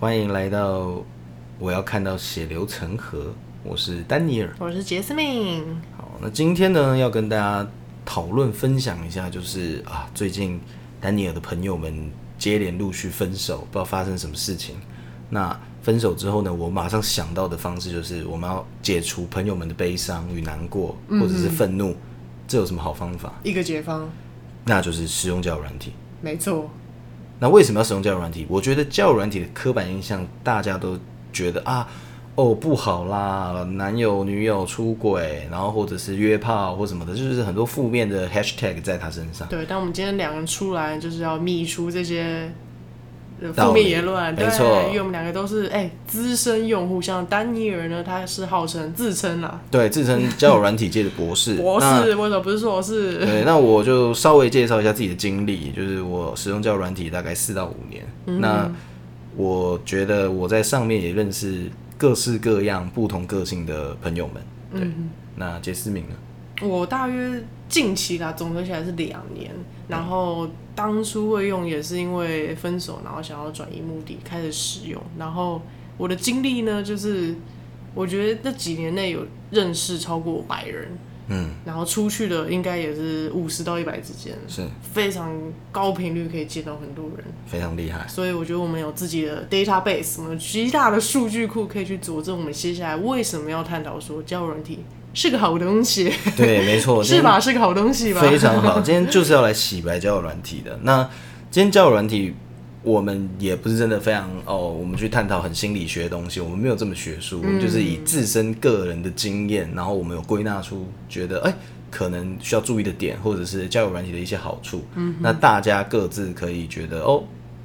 欢迎来到我要看到血流成河。我是丹尼尔，我是杰斯敏。好，那今天呢，要跟大家讨论分享一下，就是啊，最近丹尼尔的朋友们接连陆续分手，不知道发生什么事情。那分手之后呢，我马上想到的方式就是，我们要解除朋友们的悲伤与难过，或者是愤怒。嗯、这有什么好方法？一个解方，那就是使用交友软体。没错。那为什么要使用教育软体？我觉得教育软体的刻板印象，大家都觉得啊，哦不好啦，男友女友出轨，然后或者是约炮或什么的，就是很多负面的 hashtag 在他身上。对，但我们今天两个人出来，就是要密出这些。负面言论，没错，因为我们两个都是哎资深用户，像丹尼尔呢，他是号称自称啦，对，自称交友软体界的博士，博士，为什么不是说我是？对，那我就稍微介绍一下自己的经历，就是我使用交友软体大概四到五年，嗯、那我觉得我在上面也认识各式各样不同个性的朋友们，对，嗯、那杰斯明呢？我大约近期啦，总合起来是两年。然后当初会用也是因为分手，然后想要转移目的开始使用。然后我的经历呢，就是我觉得这几年内有认识超过百人，嗯，然后出去的应该也是五十到一百之间，是非常高频率可以见到很多人，非常厉害。所以我觉得我们有自己的 database，我们有极大的数据库可以去佐证我们接下来为什么要探讨说交友软体。是个好东西，对，没错，是吧？是个好东西吧？非常好。今天就是要来洗白交友软体的。那今天交友软体，我们也不是真的非常哦，我们去探讨很心理学的东西，我们没有这么学术，我们就是以自身个人的经验，然后我们有归纳出觉得哎、欸，可能需要注意的点，或者是交友软体的一些好处。嗯，那大家各自可以觉得哦，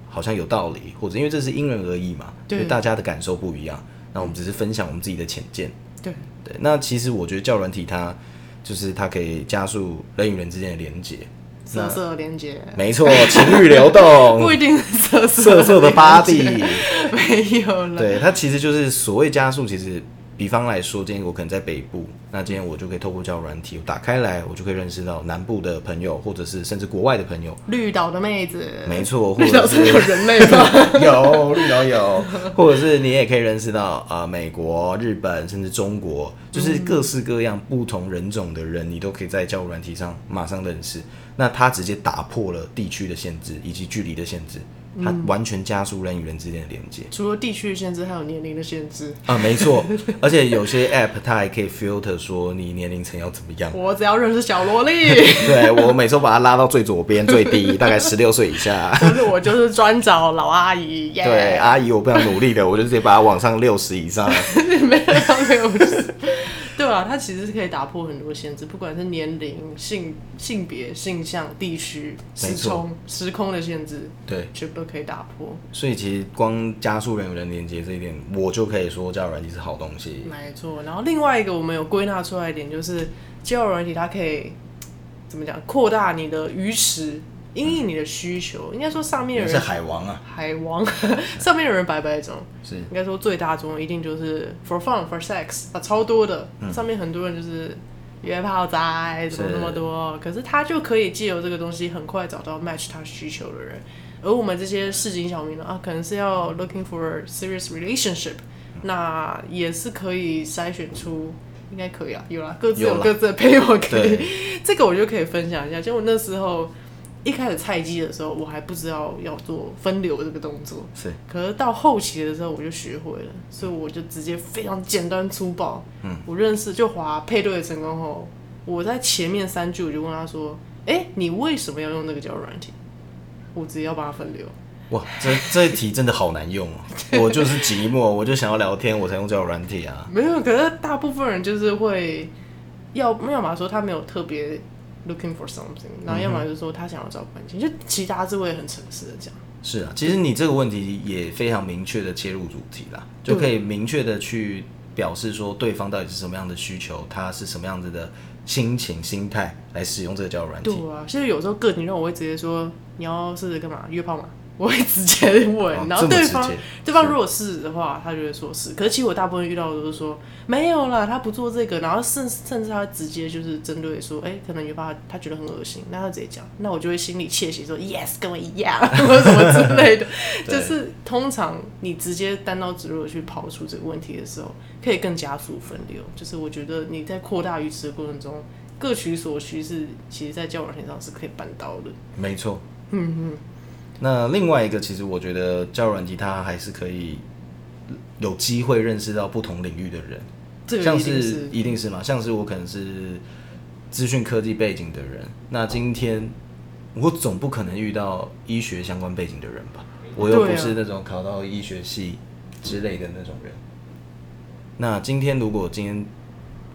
好像有道理，或者因为这是因人而异嘛，对，大家的感受不一样。那我们只是分享我们自己的浅见。对。对，那其实我觉得交友软体它就是它可以加速人与人之间的连接，色色的连接，没错，情欲流动 不一定是色色色色的 body 没有了，对，它其实就是所谓加速，其实。比方来说，今天我可能在北部，那今天我就可以透过交友软体我打开来，我就可以认识到南部的朋友，或者是甚至国外的朋友。绿岛的妹子，没错，或者是有人类吗？有绿岛有，或者是你也可以认识到啊、呃，美国、日本，甚至中国，就是各式各样不同人种的人，你都可以在交友软体上马上认识。那它直接打破了地区的限制以及距离的限制。它完全加速人与人之间的连接，除了地区的限制，还有年龄的限制啊，没错。而且有些 App 它还可以 filter 说你年龄层要怎么样。我只要认识小萝莉。对，我每次都把它拉到最左边最低，大概十六岁以下。但是我就是专找老阿姨。Yeah、对，阿姨我不想努力的，我就直接把它往上六十以上。没 有没有。对啊，它其实是可以打破很多限制，不管是年龄、性性别、性向、地区、时空、时空的限制，对，全部都可以打破。所以其实光加速人与人连接这一点，我就可以说交友软体是好东西。没错，然后另外一个我们有归纳出来一点，就是交友软体它可以怎么讲，扩大你的鱼池。因应你的需求，应该说上面的人是海王啊，海王，上面的人百百种，是。应该说最大宗一定就是 for fun for sex 啊，超多的，嗯、上面很多人就是约炮仔，怎么那么多？是可是他就可以借由这个东西，很快找到 match 他需求的人，而我们这些市井小民呢，啊，可能是要 looking for serious relationship，、嗯、那也是可以筛选出，应该可以啊，有啦，各自有各自的配偶可以，对。这个我就可以分享一下，就我那时候。一开始菜鸡的时候，我还不知道要做分流这个动作，是。可是到后期的时候，我就学会了，所以我就直接非常简单粗暴。嗯。我认识就滑配对成功后，我在前面三句我就问他说：“哎、欸，你为什么要用那个交友软体？”我直接要帮他分流。哇，这这一题真的好难用哦！我就是寂寞，我就想要聊天，我才用交友软体啊。没有，可是大部分人就是会要，要么说他没有特别。Looking for something，然后要么就是说他想要找关系，嗯、就其他字我也很诚实的讲。是啊，其实你这个问题也非常明确的切入主题啦，就可以明确的去表示说对方到底是什么样的需求，他是什么样子的心情、心态来使用这个交友软件。对啊，其实有时候个体让我会直接说你要试试干嘛约炮嘛，我会直接问，哦、然后对方对对方如果是的话，他就会说是。可是其实我大部分遇到的都是说没有啦，他不做这个，然后甚甚至他直接就是针对说，哎、欸，可能有办法，他觉得很恶心，那他直接讲，那我就会心里窃喜说 yes，跟我一样，或者什么之类的。就是通常你直接单刀直入的去刨出这个问题的时候，可以更加速分流。就是我觉得你在扩大鱼池的过程中，各取所需是其实在交往线上是可以办到的。没错。嗯嗯。那另外一个，其实我觉得交友软体它还是可以有机会认识到不同领域的人，这个、像是一定是嘛，像是我可能是资讯科技背景的人，那今天我总不可能遇到医学相关背景的人吧？我又不是那种考到医学系之类的那种人。那今天如果今天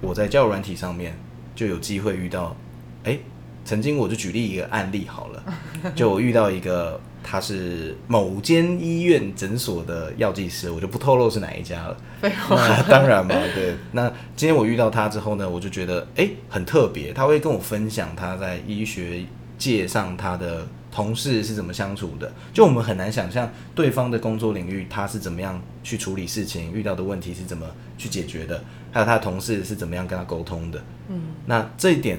我在交友软体上面就有机会遇到，哎、欸，曾经我就举例一个案例好了，就我遇到一个。他是某间医院诊所的药剂师，我就不透露是哪一家了。那当然嘛，对。那今天我遇到他之后呢，我就觉得哎、欸、很特别，他会跟我分享他在医学界上他的同事是怎么相处的。就我们很难想象对方的工作领域他是怎么样去处理事情，遇到的问题是怎么去解决的，还有他的同事是怎么样跟他沟通的。嗯，那这一点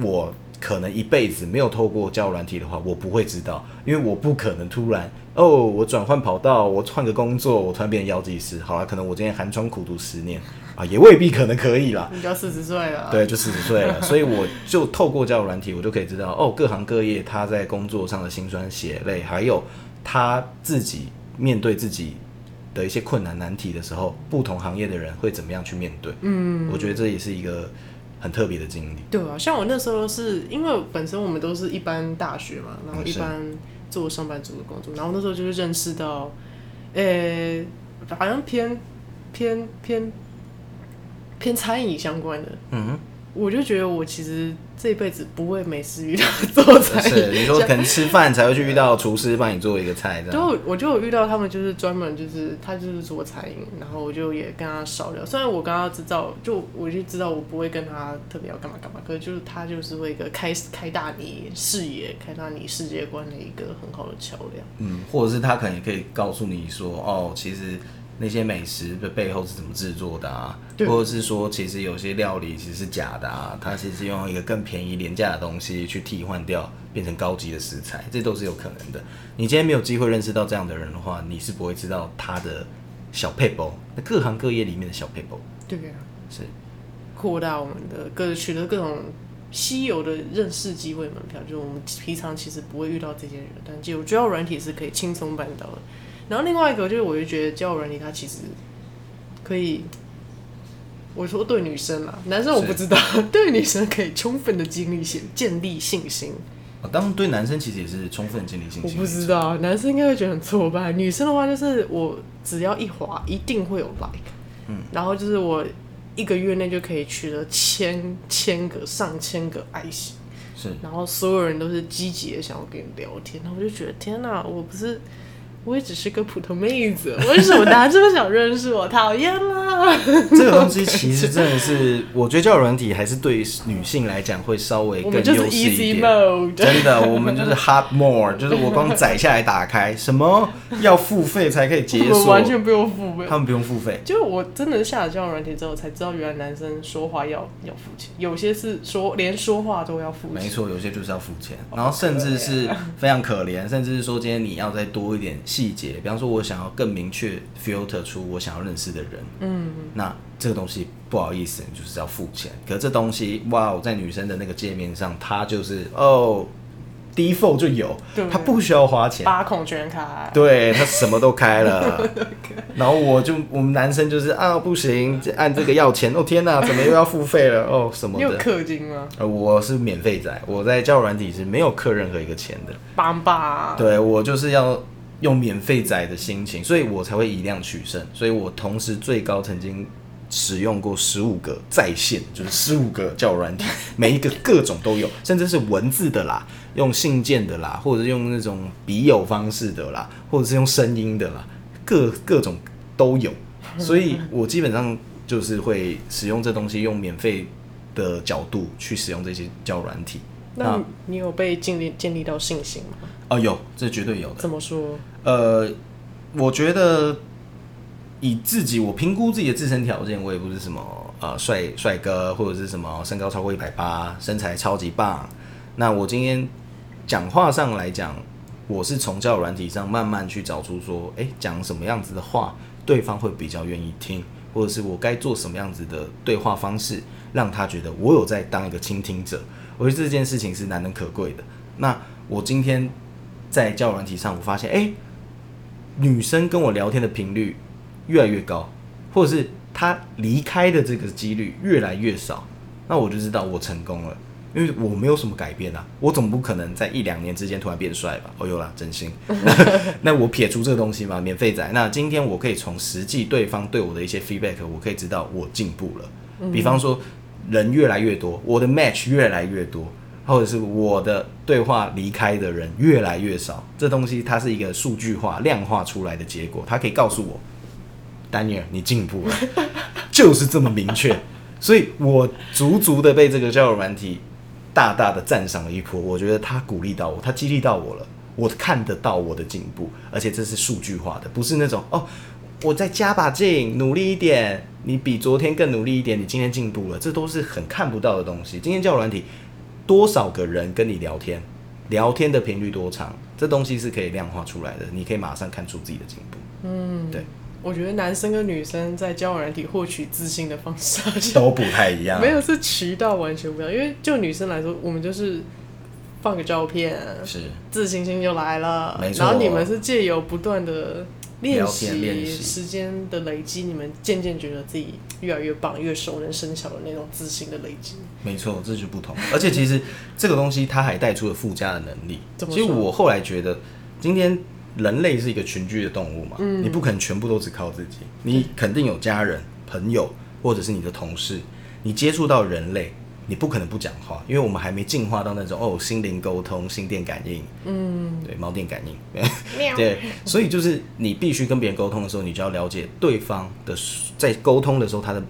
我。可能一辈子没有透过交友软体的话，我不会知道，因为我不可能突然哦，我转换跑道，我换个工作，我突然变成药剂师。好了，可能我今天寒窗苦读十年 啊，也未必可能可以啦。你就四十岁了，对，就四十岁了，所以我就透过交友软体，我就可以知道哦，各行各业他在工作上的辛酸血泪，还有他自己面对自己的一些困难难题的时候，不同行业的人会怎么样去面对？嗯，我觉得这也是一个。很特别的经历，对啊，像我那时候是因为本身我们都是一般大学嘛，然后一般做上班族的工作，然后那时候就是认识到，呃、欸，好像偏偏偏偏餐饮相关的，嗯哼，我就觉得我其实。这辈子不会没事遇到做菜，是你说 可能吃饭才会去遇到厨师帮你做一个菜，这样。就我就有遇到他们，就是专门就是他就是做餐饮，然后我就也跟他少聊。虽然我刚刚知道，就我就知道我不会跟他特别要干嘛干嘛，可是就是他就是会一个开开大你视野、开大你世界观的一个很好的桥梁。嗯，或者是他可能也可以告诉你说，哦，其实。那些美食的背后是怎么制作的啊？或者是说，其实有些料理其实是假的啊？它其实用一个更便宜、廉价的东西去替换掉，变成高级的食材，这都是有可能的。你今天没有机会认识到这样的人的话，你是不会知道他的小撇步，那各行各业里面的小撇步。对啊，是扩大我们的各取得各种稀有的认识机会门票，就我们平常其实不会遇到这些人，但就交友软体是可以轻松办到的。然后另外一个就是，我就觉得交友软体它其实可以，我说对女生嘛，男生我不知道，对女生可以充分的建立信建立信心。哦，当然对男生其实也是充分建立信心。我不知道，男生应该会觉得很挫败，女生的话就是我只要一滑，一定会有 like，嗯，然后就是我一个月内就可以取得千千个、上千个爱心，是，然后所有人都是积极的想要跟你聊天，然后我就觉得天哪，我不是。我也只是个普通妹子，为什么大家这么想认识我？讨厌啦！这个东西其实真的是，我觉得交友软体还是对女性来讲会稍微更优势一点。真的，我们就是 hard more，就是我光载下来打开，什么要付费才可以解锁？完全不用付费，他们不用付费。就我真的下了交友软体之后，才知道原来男生说话要要付钱，有些是说连说话都要付钱。没错，有些就是要付钱，然后甚至是非常可怜，甚至是说今天你要再多一点。细节，比方说，我想要更明确 filter 出我想要认识的人，嗯，那这个东西不好意思，你就是要付钱。可是这东西，哇，我在女生的那个界面上，它就是哦，default 就有，它不需要花钱，八孔全开，对，它什么都开了。然后我就我们男生就是啊，不行，按这个要钱，哦天哪，怎么又要付费了？哦什么的？你有氪金吗？呃，我是免费仔，我在交友软体是没有氪任何一个钱的，棒棒。对，我就是要。用免费仔的心情，所以我才会以量取胜。所以我同时最高曾经使用过十五个在线，就是十五个叫软体，每一个各种都有，甚至是文字的啦，用信件的啦，或者是用那种笔友方式的啦，或者是用声音的啦，各各种都有。所以我基本上就是会使用这东西，用免费的角度去使用这些叫软体。那你有被建立建立到信心吗？哦，有，这绝对有的。怎么说？呃，我觉得以自己，我评估自己的自身条件，我也不是什么呃帅帅哥，或者是什么身高超过一百八，身材超级棒。那我今天讲话上来讲，我是从交友软体上慢慢去找出说，哎，讲什么样子的话，对方会比较愿意听，或者是我该做什么样子的对话方式，让他觉得我有在当一个倾听者。我觉得这件事情是难能可贵的。那我今天。在交友软体上，我发现，哎，女生跟我聊天的频率越来越高，或者是她离开的这个几率越来越少，那我就知道我成功了，因为我没有什么改变啊，我总不可能在一两年之间突然变帅吧？哦，有啦，真心。那我撇除这个东西嘛，免费仔。那今天我可以从实际对方对我的一些 feedback，我可以知道我进步了。比方说，人越来越多，我的 match 越来越多。或者是我的对话离开的人越来越少，这东西它是一个数据化、量化出来的结果，它可以告诉我，Daniel，你进步了，就是这么明确。所以我足足的被这个交友软体大大的赞赏了一波。我觉得他鼓励到我，他激励到我了，我看得到我的进步，而且这是数据化的，不是那种哦，我再加把劲，努力一点，你比昨天更努力一点，你今天进步了，这都是很看不到的东西。今天教软体。多少个人跟你聊天，聊天的频率多长，这东西是可以量化出来的，你可以马上看出自己的进步。嗯，对，我觉得男生跟女生在交往软体获取自信的方式都不太一样，没有是渠道完全不一样。因为就女生来说，我们就是放个照片，是自信心就来了。没错，然后你们是借由不断的。练习习时间的累积，你们渐渐觉得自己越来越棒，越熟能生巧的那种自信的累积。没错，这就不同。而且其实这个东西它还带出了附加的能力。其实我后来觉得，今天人类是一个群居的动物嘛，嗯、你不可能全部都只靠自己，你肯定有家人、朋友，或者是你的同事，你接触到人类。你不可能不讲话，因为我们还没进化到那种哦，心灵沟通、心电感应，嗯，对，猫电感应，对，所以就是你必须跟别人沟通的时候，你就要了解对方的在沟通的时候他的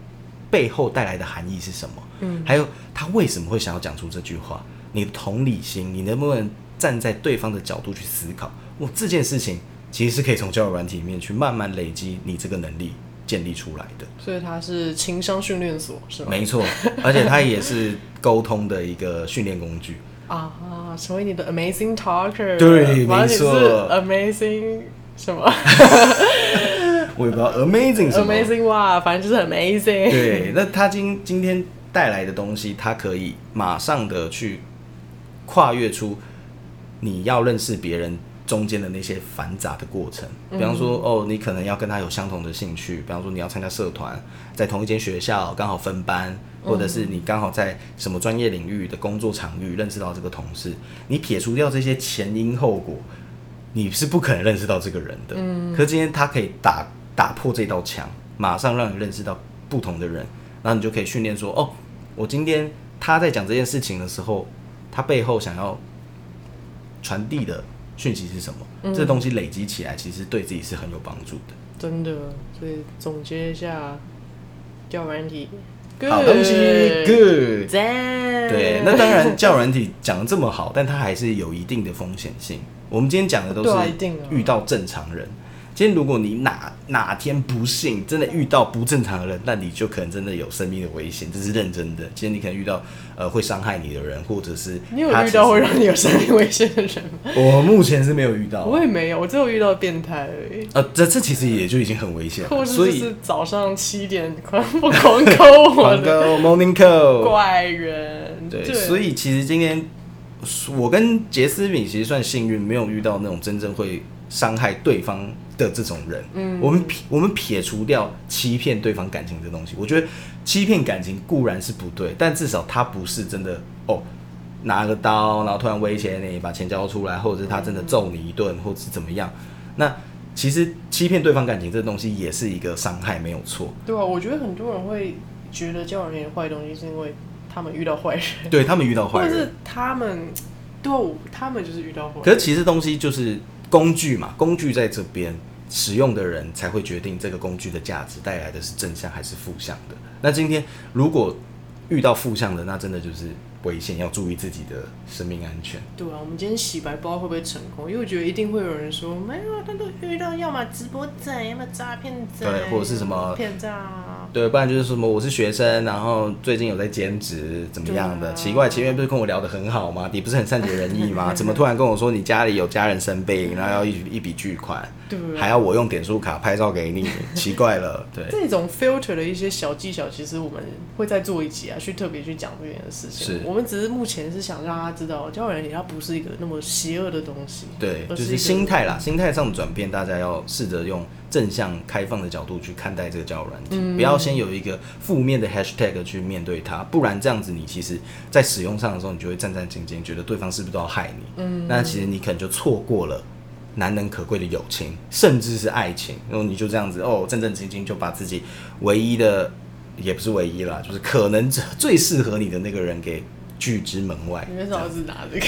背后带来的含义是什么，嗯，还有他为什么会想要讲出这句话，你的同理心，你能不能站在对方的角度去思考？哇，这件事情其实是可以从交友软体里面去慢慢累积你这个能力。建立出来的，所以它是情商训练所，是吗？没错，而且它也是沟通的一个训练工具 啊，成为你的 amazing talker，对，没错，amazing 什么？我也不知道 amazing 什么，amazing 哇，反正就是 amazing。对，那他今今天带来的东西，他可以马上的去跨越出你要认识别人。中间的那些繁杂的过程，比方说，哦，你可能要跟他有相同的兴趣，比方说你要参加社团，在同一间学校刚好分班，或者是你刚好在什么专业领域的工作场域认识到这个同事，你撇除掉这些前因后果，你是不可能认识到这个人的。嗯，可是今天他可以打打破这道墙，马上让你认识到不同的人，然后你就可以训练说，哦，我今天他在讲这件事情的时候，他背后想要传递的。讯息是什么？嗯、这东西累积起来，其实对自己是很有帮助的。真的，所以总结一下，交友软体，好东西，good，赞。对，那当然，教软体讲的这么好，但它还是有一定的风险性。我们今天讲的都是 遇到正常人。今天如果你哪哪天不幸真的遇到不正常的人，那你就可能真的有生命的危险，这是认真的。今天你可能遇到呃会伤害你的人，或者是你有遇到会让你有生命危险的人吗？我目前是没有遇到，我也没有，我只有遇到变态而已。呃，这这其实也就已经很危险了。所以是早上七点狂不狂扣我的 morning call 怪人。对，对所以其实今天我跟杰斯敏其实算幸运，没有遇到那种真正会伤害对方的这种人，嗯，我们撇我们撇除掉欺骗对方感情这东西，我觉得欺骗感情固然是不对，但至少他不是真的哦，拿个刀然后突然威胁你把钱交出来，或者是他真的揍你一顿，或者是怎么样。那其实欺骗对方感情这东西也是一个伤害，没有错。对啊，我觉得很多人会觉得交往里面坏东西是因为他们遇到坏人，对他们遇到坏人，或者是他们对，他们就是遇到坏人。可是其实东西就是。工具嘛，工具在这边，使用的人才会决定这个工具的价值带来的是正向还是负向的。那今天如果遇到负向的，那真的就是危险，要注意自己的生命安全。对啊，我们今天洗白不知道会不会成功，因为我觉得一定会有人说没有，他都遇到要么直播仔，要么诈骗仔，对，或者是什么骗诈。对，不然就是什么我是学生，然后最近有在兼职，怎么样的？啊、奇怪，前面不是跟我聊得很好吗？你不是很善解人意吗？怎么突然跟我说你家里有家人生病，然后要一一笔巨款，对，还要我用点数卡拍照给你？奇怪了，对。这种 filter 的一些小技巧，其实我们会再做一集啊，去特别去讲这件事情。是，我们只是目前是想让大家知道，交友软体它不是一个那么邪恶的东西。对，就是心态啦，心态上的转变，大家要试着用。正向开放的角度去看待这个交友软体，嗯、不要先有一个负面的 hashtag 去面对它，不然这样子你其实，在使用上的时候，你就会战战兢兢，觉得对方是不是都要害你？嗯，那其实你可能就错过了难能可贵的友情，甚至是爱情。然后你就这样子哦，战战兢兢就把自己唯一的，也不是唯一啦，就是可能最适合你的那个人给。拒之门外。你为什么是拿这个？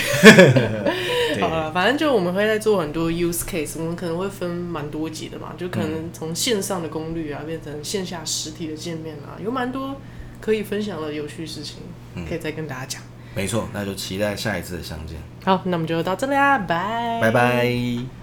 好了，反正就我们会在做很多 use case，我们可能会分蛮多集的嘛，就可能从线上的功率啊，变成线下实体的见面啊，有蛮多可以分享的有趣事情，可以再跟大家讲。没错，那就期待下一次的相见。好，那我们就到这里啦，拜拜拜。